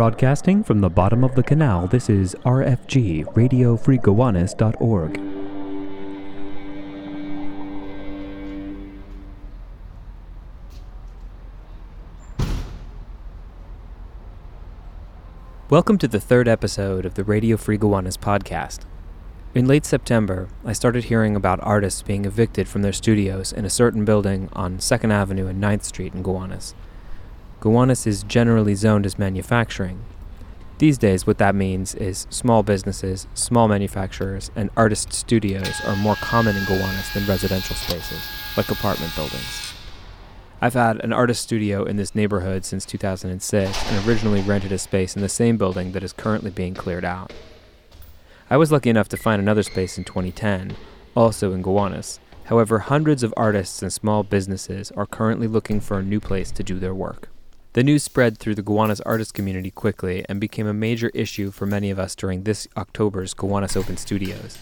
Broadcasting from the bottom of the canal, this is RFG, RadioFreeGowanus.org. Welcome to the third episode of the Radio Free Gowanus podcast. In late September, I started hearing about artists being evicted from their studios in a certain building on 2nd Avenue and 9th Street in Gowanus. Gowanus is generally zoned as manufacturing. These days, what that means is small businesses, small manufacturers, and artist studios are more common in Gowanus than residential spaces, like apartment buildings. I've had an artist studio in this neighborhood since 2006 and originally rented a space in the same building that is currently being cleared out. I was lucky enough to find another space in 2010, also in Gowanus. However, hundreds of artists and small businesses are currently looking for a new place to do their work. The news spread through the Gowanus artist community quickly and became a major issue for many of us during this October's Gowanus Open Studios.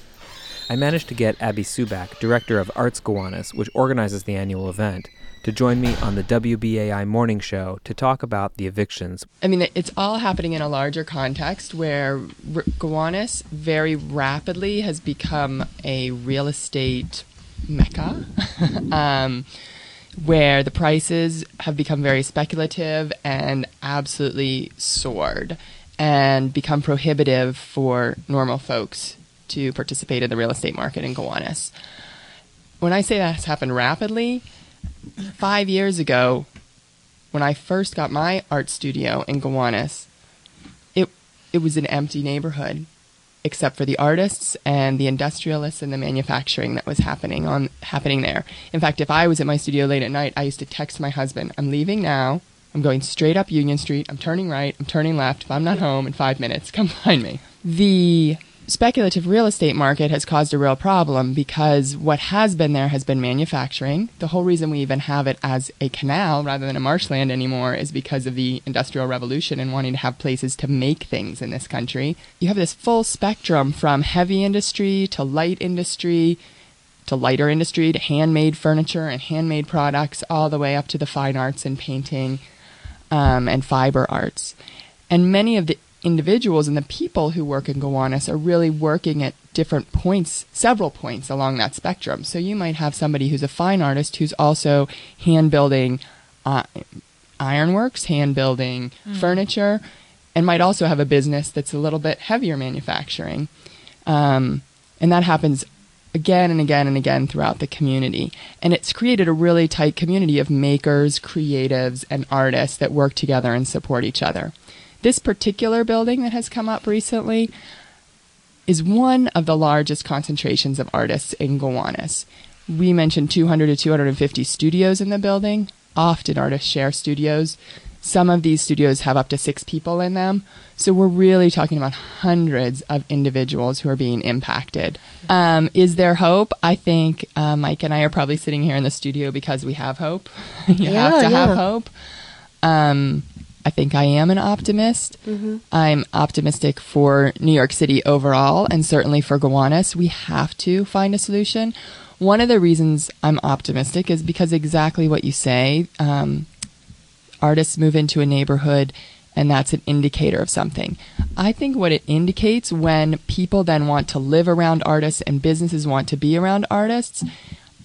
I managed to get Abby Subak, director of Arts Gowanus, which organizes the annual event, to join me on the WBAI morning show to talk about the evictions. I mean, it's all happening in a larger context where Gowanus very rapidly has become a real estate mecca. um, where the prices have become very speculative and absolutely soared and become prohibitive for normal folks to participate in the real estate market in Gowanus. When I say that's happened rapidly, five years ago, when I first got my art studio in Gowanus, it it was an empty neighborhood except for the artists and the industrialists and the manufacturing that was happening on happening there. In fact, if I was at my studio late at night, I used to text my husband, "I'm leaving now. I'm going straight up Union Street. I'm turning right. I'm turning left. If I'm not home in 5 minutes, come find me." The speculative real estate market has caused a real problem because what has been there has been manufacturing. The whole reason we even have it as a canal rather than a marshland anymore is because of the Industrial Revolution and wanting to have places to make things in this country. You have this full spectrum from heavy industry to light industry to lighter industry to handmade furniture and handmade products, all the way up to the fine arts and painting um, and fiber arts. And many of the individuals and the people who work in Gowanus are really working at different points, several points along that spectrum. So you might have somebody who's a fine artist who's also hand building uh, ironworks, hand building mm. furniture, and might also have a business that's a little bit heavier manufacturing. Um, and that happens again and again and again throughout the community. And it's created a really tight community of makers, creatives, and artists that work together and support each other. This particular building that has come up recently is one of the largest concentrations of artists in Gowanus. We mentioned 200 to 250 studios in the building. Often artists share studios. Some of these studios have up to six people in them. So we're really talking about hundreds of individuals who are being impacted. Um, is there hope? I think uh, Mike and I are probably sitting here in the studio because we have hope. you yeah, have to yeah. have hope. Um, I think I am an optimist. Mm-hmm. I'm optimistic for New York City overall, and certainly for Gowanus. We have to find a solution. One of the reasons I'm optimistic is because exactly what you say. Um, artists move into a neighborhood, and that's an indicator of something. I think what it indicates when people then want to live around artists and businesses want to be around artists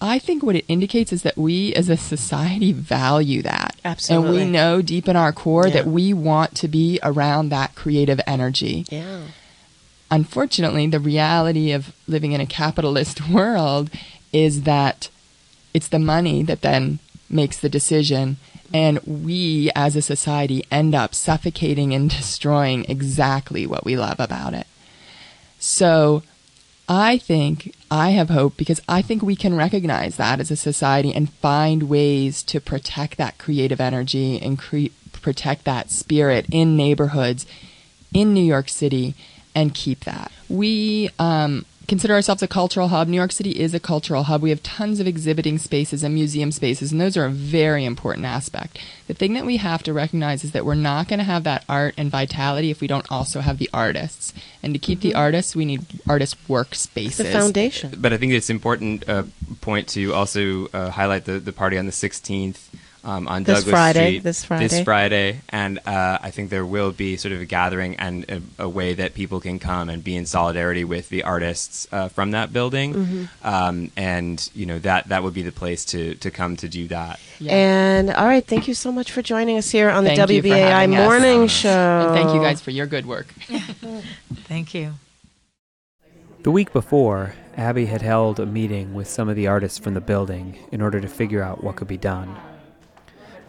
I think what it indicates is that we as a society value that. Absolutely. And we know deep in our core yeah. that we want to be around that creative energy. Yeah. Unfortunately, the reality of living in a capitalist world is that it's the money that then makes the decision. And we as a society end up suffocating and destroying exactly what we love about it. So I think I have hope because I think we can recognize that as a society and find ways to protect that creative energy and cre- protect that spirit in neighborhoods in New York City and keep that. We um, consider ourselves a cultural hub. New York City is a cultural hub. We have tons of exhibiting spaces and museum spaces, and those are a very important aspect. The thing that we have to recognize is that we're not going to have that art and vitality if we don't also have the artists. And to keep mm-hmm. the artists, we need artist workspaces. The foundation. But I think it's important uh, point to also uh, highlight the, the party on the 16th um, on This Douglas Friday, Street this Friday. This Friday, and uh, I think there will be sort of a gathering and a, a way that people can come and be in solidarity with the artists uh, from that building, Mm-hmm. um, and you know that that would be the place to to come to do that. Yeah. And all right, thank you so much for joining us here on the Thank WBAI having us. Morning Show. and thank you guys for your good work. Thank you. The week before, Abby had held a meeting with some of the artists from the building in order to figure out what could be done.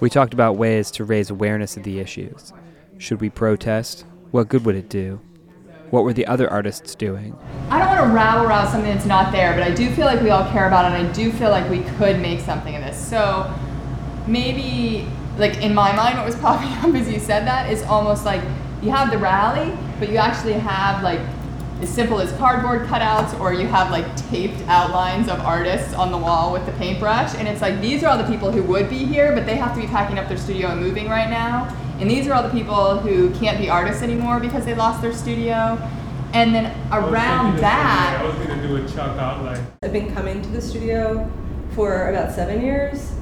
We talked about ways to raise awareness of the issues. Should we protest? What good would it do? What were the other artists doing? I don't want to rabble around something that's not there, but I do feel like we all care about it, and I do feel like we could make something of this. So maybe, like in my mind, what was popping up as you said that is almost like you have the rally, but you actually have like as simple as cardboard cutouts, or you have like taped outlines of artists on the wall with the paintbrush, and it's like these are all the people who would be here, but they have to be packing up their studio and moving right now. And these are all the people who can't be artists anymore because they lost their studio. And then around that, I was going to do a chalk outline. I've been coming to the studio for about seven years,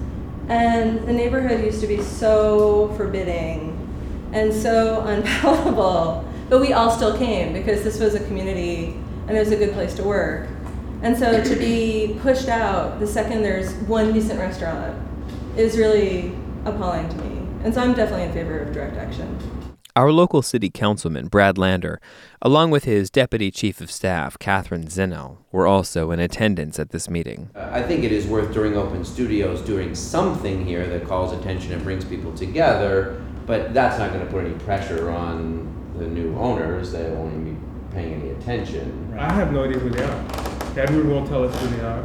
and the neighborhood used to be so forbidding and so unpalatable. But we all still came because this was a community and it was a good place to work. And so to be pushed out the second there's one decent restaurant is really appalling to me. And so I'm definitely in favor of direct action. Our local city councilman, Brad Lander, along with his deputy chief of staff, Catherine Zinno, were also in attendance at this meeting. Uh, I think it is worth during open studios doing something here that calls attention and brings people together, but that's not going to put any pressure on the new owners. They won't even be paying any attention. I have no idea who they are. Edward won't tell us who they are.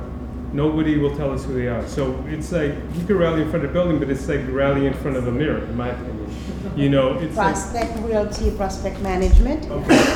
Nobody will tell us who they are. So it's like you could rally in front of the building, but it's like rally in front of a mirror, in my opinion. You know, it's like Prospect Realty, Prospect Management,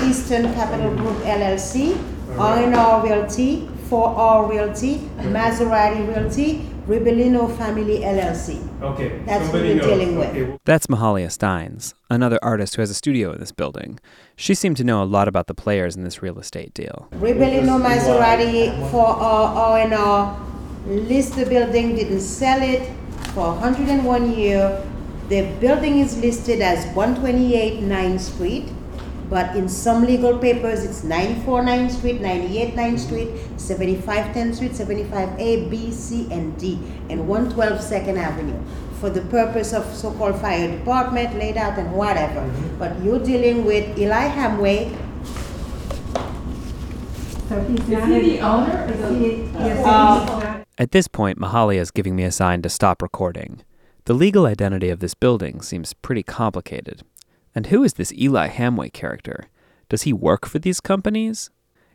Eastern Capital Group LLC, R&R Realty, 4R Realty, Maserati Realty, Ribellino Family LLC. okay, That's who somebody you're knows. dealing with. Okay, That's Mahalia Steins, another artist who has a studio in this building. She seemed to know a lot about the players in this real estate deal. Ribellino Maserati, 4R R&R, list the building, didn't sell it for 101 year. The building is listed as 128 9th Street, but in some legal papers, it's 94 9th Street, 98 9th mm-hmm. Street, 75 10th Street, 75 A, B, C, and D, and 112 2nd Avenue for the purpose of so-called fire department laid out and whatever. Mm-hmm. But you're dealing with Eli Hamway. So he's not the owner? At this point, Mahalia is giving me a sign to stop recording. The legal identity of this building seems pretty complicated. And who is this Eli Hamway character? Does he work for these companies?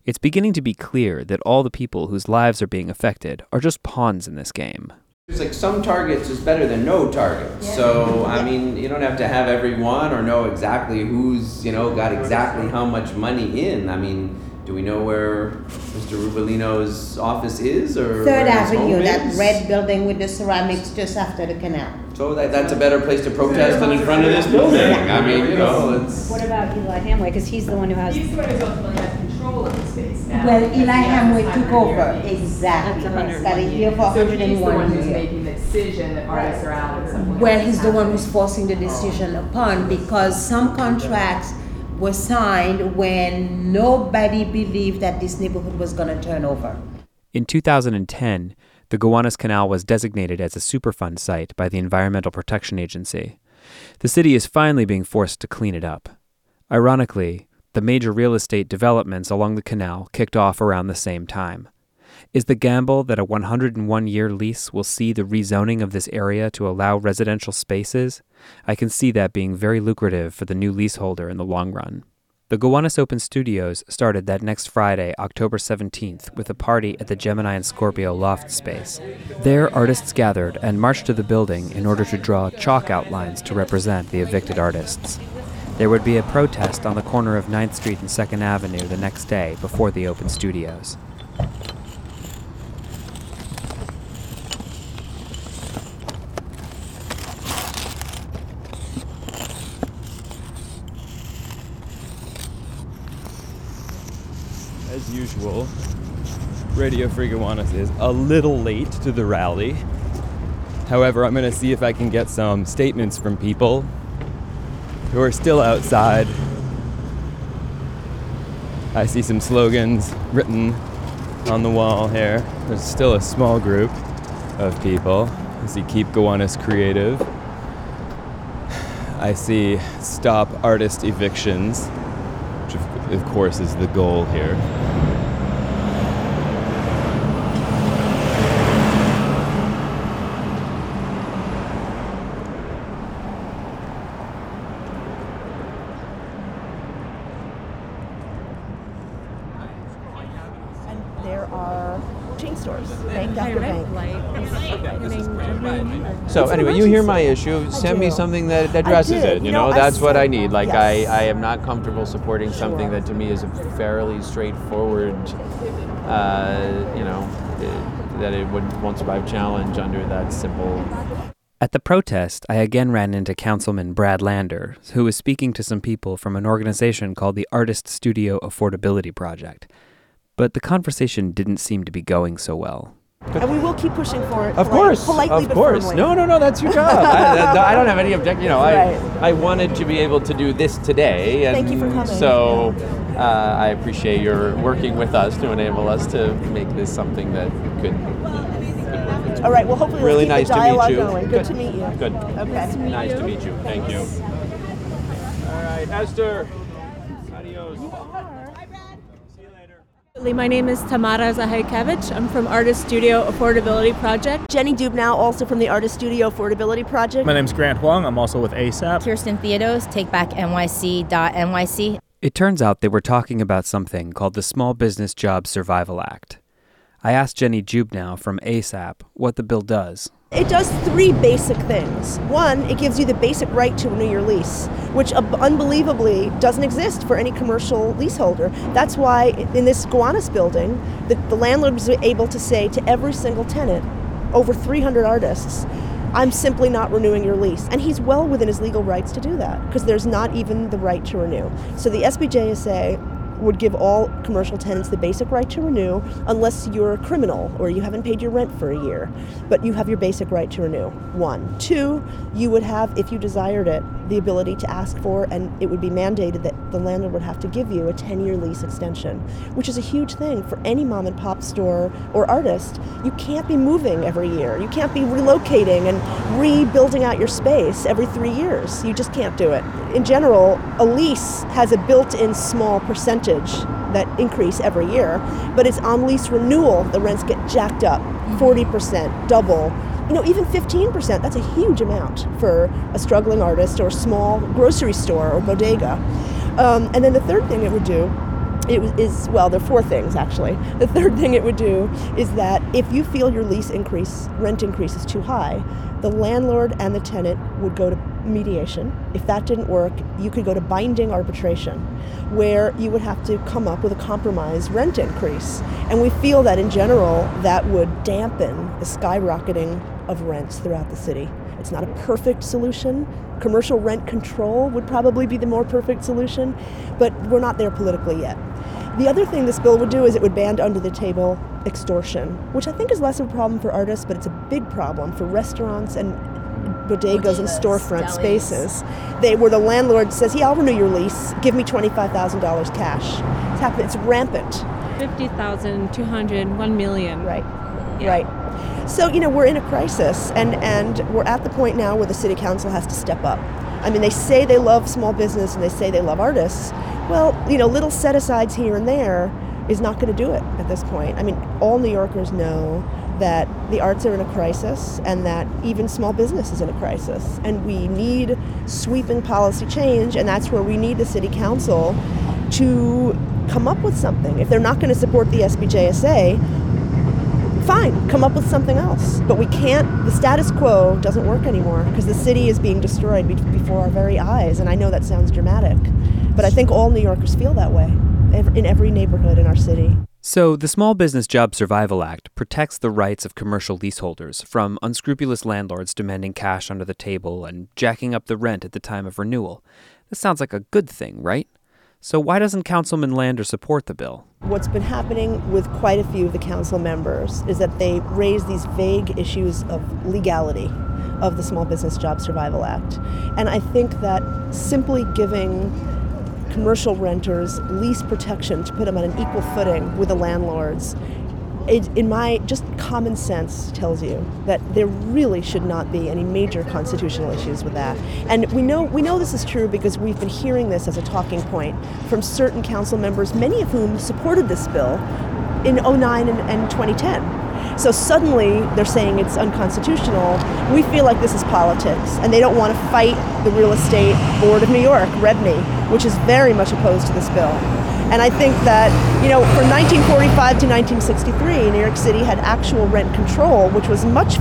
It's beginning to be clear that all the people whose lives are being affected are just pawns in this game. It's like some targets is better than no targets. So, I mean, you don't have to have everyone or know exactly who's, you know, got exactly how much money in. I mean, do we know where Mr. Rubelino's office is or Third where his Avenue, home that is? red building with the ceramics just after the canal. So that, that's a better place to protest than in front of this building. I mean, you know, it's. What about Eli Hamway? Because he's the one who has. he's the one who's ultimately has control of the space now. Well, Eli Hamway took over, years. exactly. That's Got a year for So hundred he's and the one one who's year. making the decision that artists are out and something. Well, he's the one who's forcing the decision upon because some contracts were signed when nobody believed that this neighborhood was gonna turn over. In 2010, the Gowanus Canal was designated as a Superfund site by the Environmental Protection Agency. The city is finally being forced to clean it up. Ironically, the major real estate developments along the canal kicked off around the same time. Is the gamble that a 101 year lease will see the rezoning of this area to allow residential spaces? I can see that being very lucrative for the new leaseholder in the long run. The Gowanus Open Studios started that next Friday, October 17th, with a party at the Gemini and Scorpio loft space. There, artists gathered and marched to the building in order to draw chalk outlines to represent the evicted artists. There would be a protest on the corner of 9th Street and 2nd Avenue the next day before the Open Studios. As usual, Radio Free Gowanus is a little late to the rally. However, I'm going to see if I can get some statements from people who are still outside. I see some slogans written on the wall here. There's still a small group of people. I see Keep Gowanus Creative. I see Stop Artist Evictions, which of course is the goal here. And there are chain stores, bank after bank. So anyway, you hear my issue. Send me something that addresses it. You You know, know, I that's what I need. Like yes. I, I am not comfortable supporting something that to me is a fairly straightforward, uh, you know, that it would, won't survive challenge under that simple. At the protest, I again ran into Councilman Brad Lander, who was speaking to some people from an organization called the Artist Studio Affordability Project. But the conversation didn't seem to be going so well. And we will keep pushing for it. Of polite- course, politely of but course. firmly. No, no, no. That's your job. I, I- I don't have any objection. You know, Right. I, I wanted to be able to do this today, and Thank you for coming. so uh, I appreciate your working with us to enable us to make this something that could. All right. Well, hopefully, Really let's nice keep the to meet dialogue you. going. Good, Good. to meet you. Good. Okay. Nice to meet you. Thank you. All right, Esther. Adios. My name is Tamara Zahajkevich. I'm from Artist Studio Affordability Project. Jenny Dubnow, also from the Artist Studio Affordability Project. My name's Grant Huang. I'm also with ASAP. Kirsten Theodos, takebacknyc.nyc. It turns out they were talking about something called the Small Business Job Survival Act. I asked Jenny Dubnow from ASAP what the bill does. It does three basic things. One, it gives you the basic right to renew your lease, which unbelievably doesn't exist for any commercial leaseholder. That's why in this Gowanus building, the, the landlord was able to say to every single tenant, over 300 artists, I'm simply not renewing your lease. And he's well within his legal rights to do that because there's not even the right to renew. So the SBJSA would give all commercial tenants the basic right to renew unless you're a criminal or you haven't paid your rent for a year. But you have your basic right to renew. One. Two, you would have, if you desired it, the ability to ask for, and it would be mandated that the landlord would have to give you a 10 year lease extension, which is a huge thing for any mom and pop store or artist. You can't be moving every year. You can't be relocating and rebuilding out your space every three years. You just can't do it. In general, a lease has a built in small percentage that increase every year, but it's on lease renewal the rents get jacked up 40%, double. You know, even 15%, that's a huge amount for a struggling artist or small grocery store or bodega. Um, and then the third thing it would do it is well there are four things actually the third thing it would do is that if you feel your lease increase rent increase is too high the landlord and the tenant would go to mediation if that didn't work you could go to binding arbitration where you would have to come up with a compromise rent increase and we feel that in general that would dampen the skyrocketing of rents throughout the city it's not a perfect solution. Commercial rent control would probably be the more perfect solution, but we're not there politically yet. The other thing this bill would do is it would ban under the table extortion, which I think is less of a problem for artists, but it's a big problem for restaurants and bodegas and storefront spaces. They where the landlord says, "Yeah, I'll renew your lease. Give me twenty-five thousand dollars cash." It's happening. It's rampant. 50,000, 200, 1 million. Right. Right. So, you know, we're in a crisis and, and we're at the point now where the city council has to step up. I mean, they say they love small business and they say they love artists. Well, you know, little set asides here and there is not going to do it at this point. I mean, all New Yorkers know that the arts are in a crisis and that even small business is in a crisis. And we need sweeping policy change, and that's where we need the city council to come up with something. If they're not going to support the SBJSA, fine, come up with something else. But we can't, the status quo doesn't work anymore because the city is being destroyed be- before our very eyes. And I know that sounds dramatic, but I think all New Yorkers feel that way in every neighborhood in our city. So, the Small Business Job Survival Act protects the rights of commercial leaseholders from unscrupulous landlords demanding cash under the table and jacking up the rent at the time of renewal. This sounds like a good thing, right? So why doesn't Councilman Lander support the bill? What's been happening with quite a few of the council members is that they raise these vague issues of legality of the Small Business Job Survival Act. And I think that simply giving commercial renters lease protection to put them on an equal footing with the landlords it, in my just common sense tells you that there really should not be any major constitutional issues with that. And we know we know this is true because we've been hearing this as a talking point from certain council members, many of whom supported this bill in 09 and, and 2010. So suddenly they're saying it's unconstitutional. We feel like this is politics, and they don't want to fight the Real Estate Board of New York, REBNY, which is very much opposed to this bill. And I think that, you know, from 1945 to 1963, New York City had actual rent control, which was much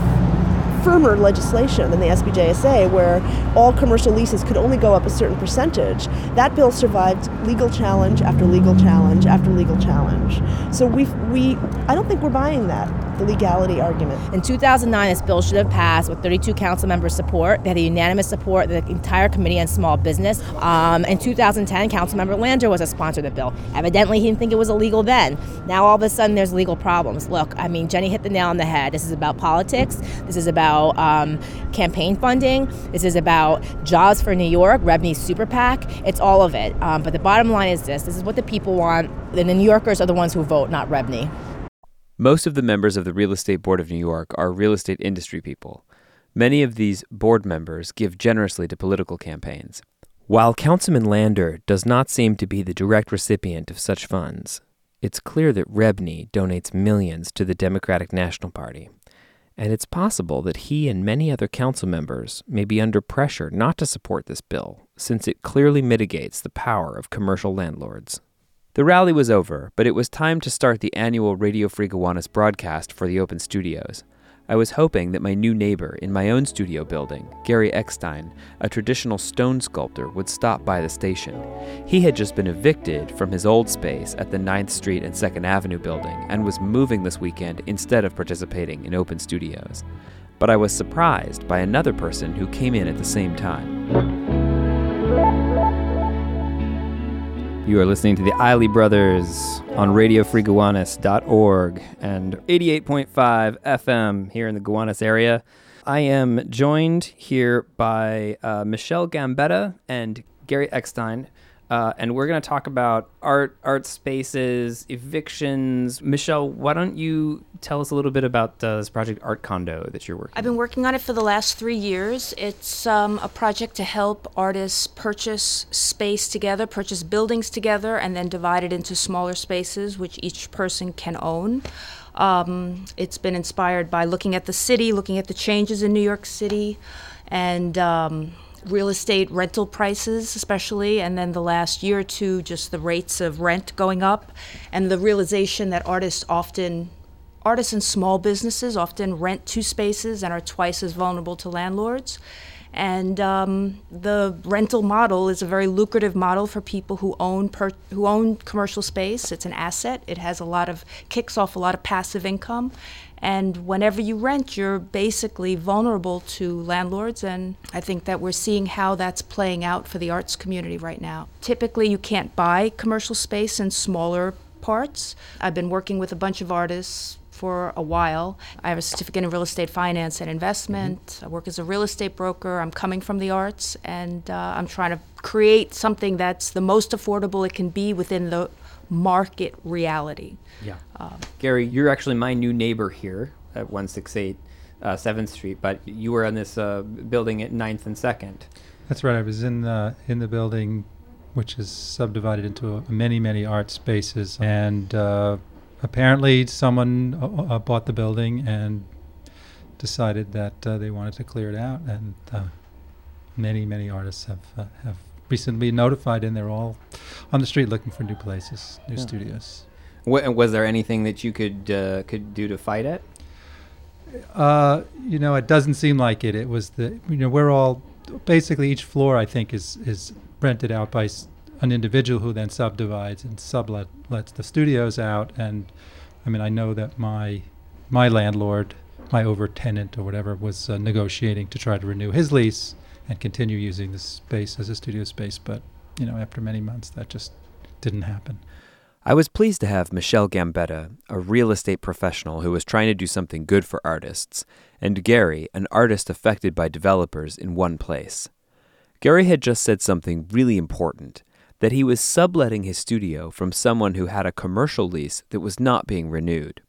firmer legislation than the SBJSA, where all commercial leases could only go up a certain percentage. That bill survived legal challenge after legal challenge after legal challenge. So we, we, I don't think we're buying that the legality argument. In 2009, this bill should have passed with 32 council members' support. They had a unanimous support, the entire Committee on Small Business. Um, in 2010, Councilmember Lander was a sponsor of the bill. Evidently, he didn't think it was illegal then. Now, all of a sudden, there's legal problems. Look, I mean, Jenny hit the nail on the head. This is about politics. This is about um, campaign funding. This is about jobs for New York, REBNY Super PAC. It's all of it. Um, but the bottom line is this this is what the people want. And the New Yorkers are the ones who vote, not REBNY. Most of the members of the Real Estate Board of New York are real estate industry people. Many of these board members give generously to political campaigns. While Councilman Lander does not seem to be the direct recipient of such funds, it's clear that REBNY donates millions to the Democratic National Party. And it's possible that he and many other council members may be under pressure not to support this bill, since it clearly mitigates the power of commercial landlords. The rally was over, but it was time to start the annual Radio Free Gowanus broadcast for the Open Studios. I was hoping that my new neighbor in my own studio building, Gary Eckstein, a traditional stone sculptor, would stop by the station. He had just been evicted from his old space at the 9th Street and 2nd Avenue building and was moving this weekend instead of participating in Open Studios. But I was surprised by another person who came in at the same time. You are listening to the Eiley Brothers on RadioFreeGowanus.org and 88.5 FM here in the Gowanus area. I am joined here by uh, Michelle Gambetta and Gary Eckstein, uh, and we're going to talk about art, art spaces, evictions. Michelle, why don't you tell us a little bit about uh, this project Art Condo that you're working? On? I've been working on it for the last three years. It's um, a project to help artists purchase space together, purchase buildings together, and then divide it into smaller spaces which each person can own. Um, it's been inspired by looking at the city, looking at the changes in New York City, and um, real estate rental prices, especially, and then the last year or two, just the rates of rent going up, and the realization that artists often, artists and small businesses often rent two spaces and are twice as vulnerable to landlords. And um, the rental model is a very lucrative model for people who own per- who own commercial space. It's an asset. It has a lot of kicks off a lot of passive income, and whenever you rent, you're basically vulnerable to landlords. And I think that we're seeing how that's playing out for the arts community right now. Typically, you can't buy commercial space in smaller parts. I've been working with a bunch of artists for a while. I have a certificate in real estate finance and investment. Mm-hmm. I work as a real estate broker. I'm coming from the arts, and uh, I'm trying to create something that's the most affordable it can be within the market reality. Yeah. Um, Gary, you're actually my new neighbor here at 168 uh, 7th Street, but you were in this uh, building at 9th and 2nd. That's right. I was in the, in the building, which is subdivided into many, many art spaces. And uh, apparently, someone uh, uh, bought the building and decided that uh, they wanted to clear it out. And many, many artists have, have recently notified, and they're all on the street looking for new places, new yeah. studios. What, was there anything that you could uh, could do to fight it? Uh, you know, it doesn't seem like it. It was the you know we're all basically each floor I think is is rented out by an individual who then subdivides and sublet lets the studios out. And I mean, I know that my my landlord, my over tenant or whatever, was uh, negotiating to try to renew his lease and continue using the space as a studio space. But you know, after many months, that just didn't happen. I was pleased to have Michelle Gambetta, a real estate professional who was trying to do something good for artists, and Gary, an artist affected by developers, in one place. Gary had just said something really important that he was subletting his studio from someone who had a commercial lease that was not being renewed.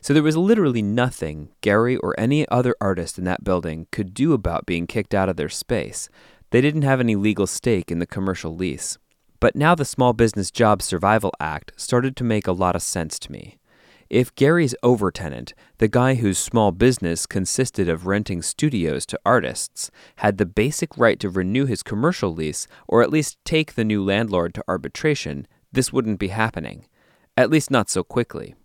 So there was literally nothing Gary or any other artist in that building could do about being kicked out of their space. They didn't have any legal stake in the commercial lease. But now the Small Business Jobs Survival Act started to make a lot of sense to me. If Gary's overtenant, the guy whose small business consisted of renting studios to artists, had the basic right to renew his commercial lease or at least take the new landlord to arbitration, this wouldn't be happening. At least not so quickly.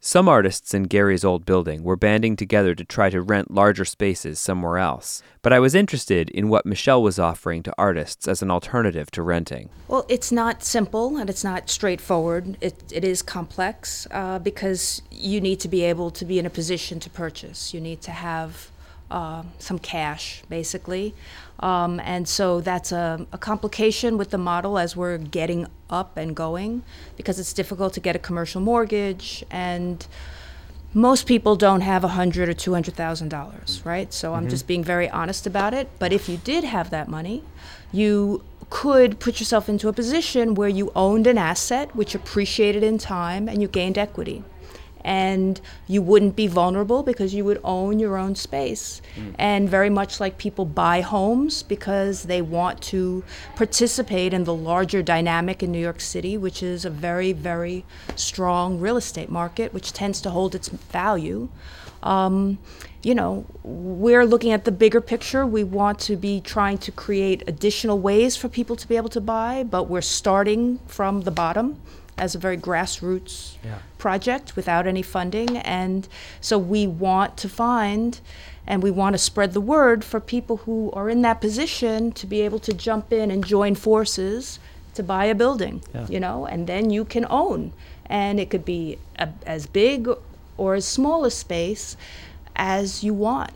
Some artists in Gary's old building were banding together to try to rent larger spaces somewhere else, but I was interested in what Michelle was offering to artists as an alternative to renting. Well, it's not simple and it's not straightforward. It, it is complex uh, because you need to be able to be in a position to purchase. You need to have uh, some cash, basically. Um, and so that's a, a, complication with the model as we're getting up and going because it's difficult to get a commercial mortgage and most people don't have a hundred or two hundred thousand dollars, right? So I'm Mhm. just being very honest about it. But if you did have that money, you could put yourself into a position where you owned an asset which appreciated in time and you gained equity. And you wouldn't be vulnerable because you would own your own space. And very much like people buy homes because they want to participate in the larger dynamic in New York City, which is a very, very strong real estate market, which tends to hold its value. Um, you know, we're looking at the bigger picture. We want to be trying to create additional ways for people to be able to buy, but we're starting from the bottom as a very grassroots Yeah. project without any funding. And so we want to find and we want to spread the word for people who are in that position to be able to jump in and join forces to buy a building, Yeah. you know, and then you can own. And it could be a, as big or as small a space as you want.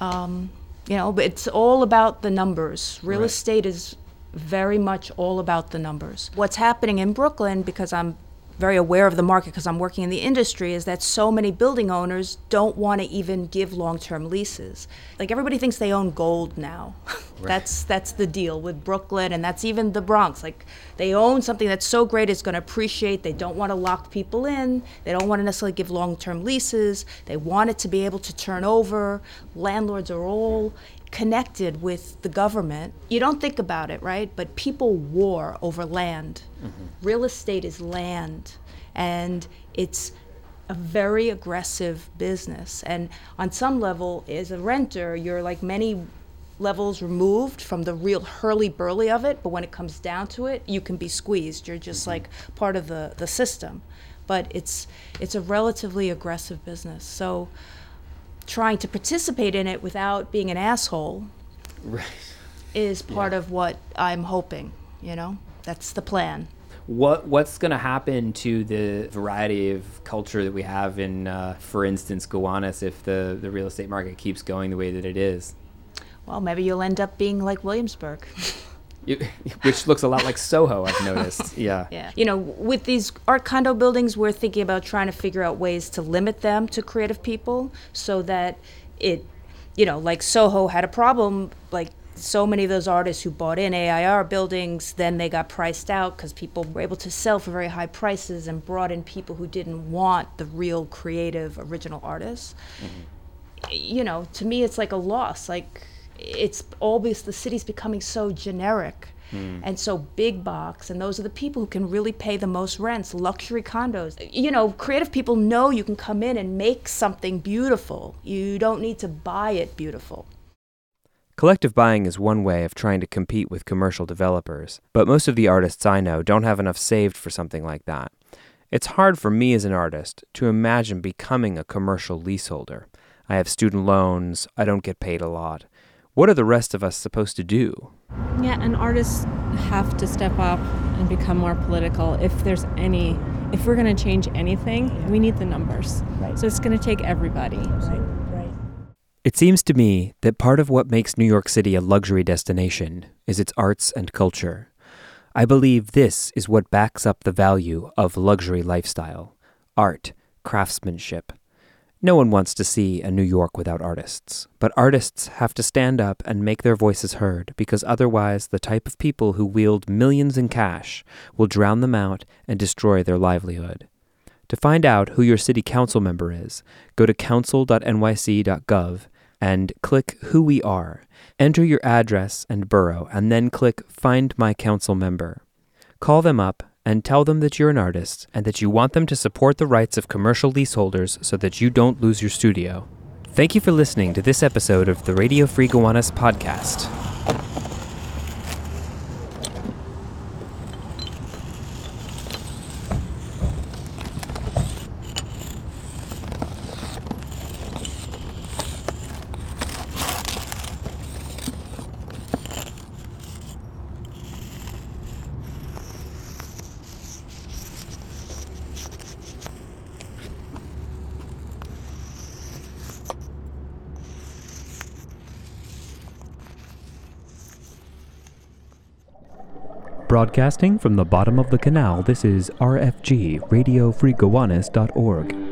Um, you know, but it's all about the numbers. Real Right. estate is very much all about the numbers. What's happening in Brooklyn, because I'm very aware of the market because I'm working in the industry, is that so many building owners don't want to even give long-term leases. Like everybody thinks they own gold now. that's that's the deal with Brooklyn, and that's even the Bronx. Like they own something that's so great it's going to appreciate. They don't want to lock people in. They don't want to necessarily give long-term leases. They want it to be able to turn over. Landlords are all connected with the government. You don't think about it, right? But people war over land. Mm-hmm. Real estate is land, and it's a very aggressive business. And on some level, as a renter, you're like many levels removed from the real hurly burly of it. But when it comes down to it, you can be squeezed. You're just mm-hmm. like part of the, the system. But it's it's a relatively aggressive business. So trying to participate in it without being an asshole Right. is part of what I'm hoping, you know? That's the plan. What what's going to happen to the variety of culture that we have in, uh, for instance, Gowanus if the, the real estate market keeps going the way that it is? Well, maybe you'll end up being like Williamsburg. You- which looks a lot like Soho, I've noticed. Yeah. Yeah. You know, with these art condo buildings, we're thinking about trying to figure out ways to limit them to creative people so that it, you know, like Soho had a problem, like so many of those artists who bought in AIR buildings, then they got priced out because people were able to sell for very high prices and brought in people who didn't want the real creative original artists. Mm-hmm. You know, to me, it's like a loss. Like, it's always the city's becoming so generic Hmm. and so big box and those are the people who can really pay the most rents luxury condos you know creative people know you can come in and make something beautiful you don't need to buy it beautiful Collective buying is one way of trying to compete with commercial developers, but most of the artists I know don't have enough saved for something like that. It's hard for me as an artist to imagine becoming a commercial leaseholder. I have student loans, I don't get paid a lot. What are the rest of us supposed to do? Yeah, and artists have to step up and become more political if there's any if we're going to change anything, we need the numbers. Right. So it's going to take everybody. right. It seems to me that part of what makes New York City a luxury destination is its arts and culture. I believe this is what backs up the value of luxury lifestyle art, craftsmanship. No one wants to see a New York without artists, but artists have to stand up and make their voices heard because otherwise the type of people who wield millions in cash will drown them out and destroy their livelihood. To find out who your city council member is, go to council.nyc.gov and click Who We Are. Enter your address and borough, and then click Find My Council Member. Call them up and tell them that you're an artist and that you want them to support the rights of commercial leaseholders so that you don't lose your studio. Thank you for listening to this episode of the Radio Free Gowanus podcast. Broadcasting from the bottom of the canal, this is RFG, RadioFreeGowanus.org.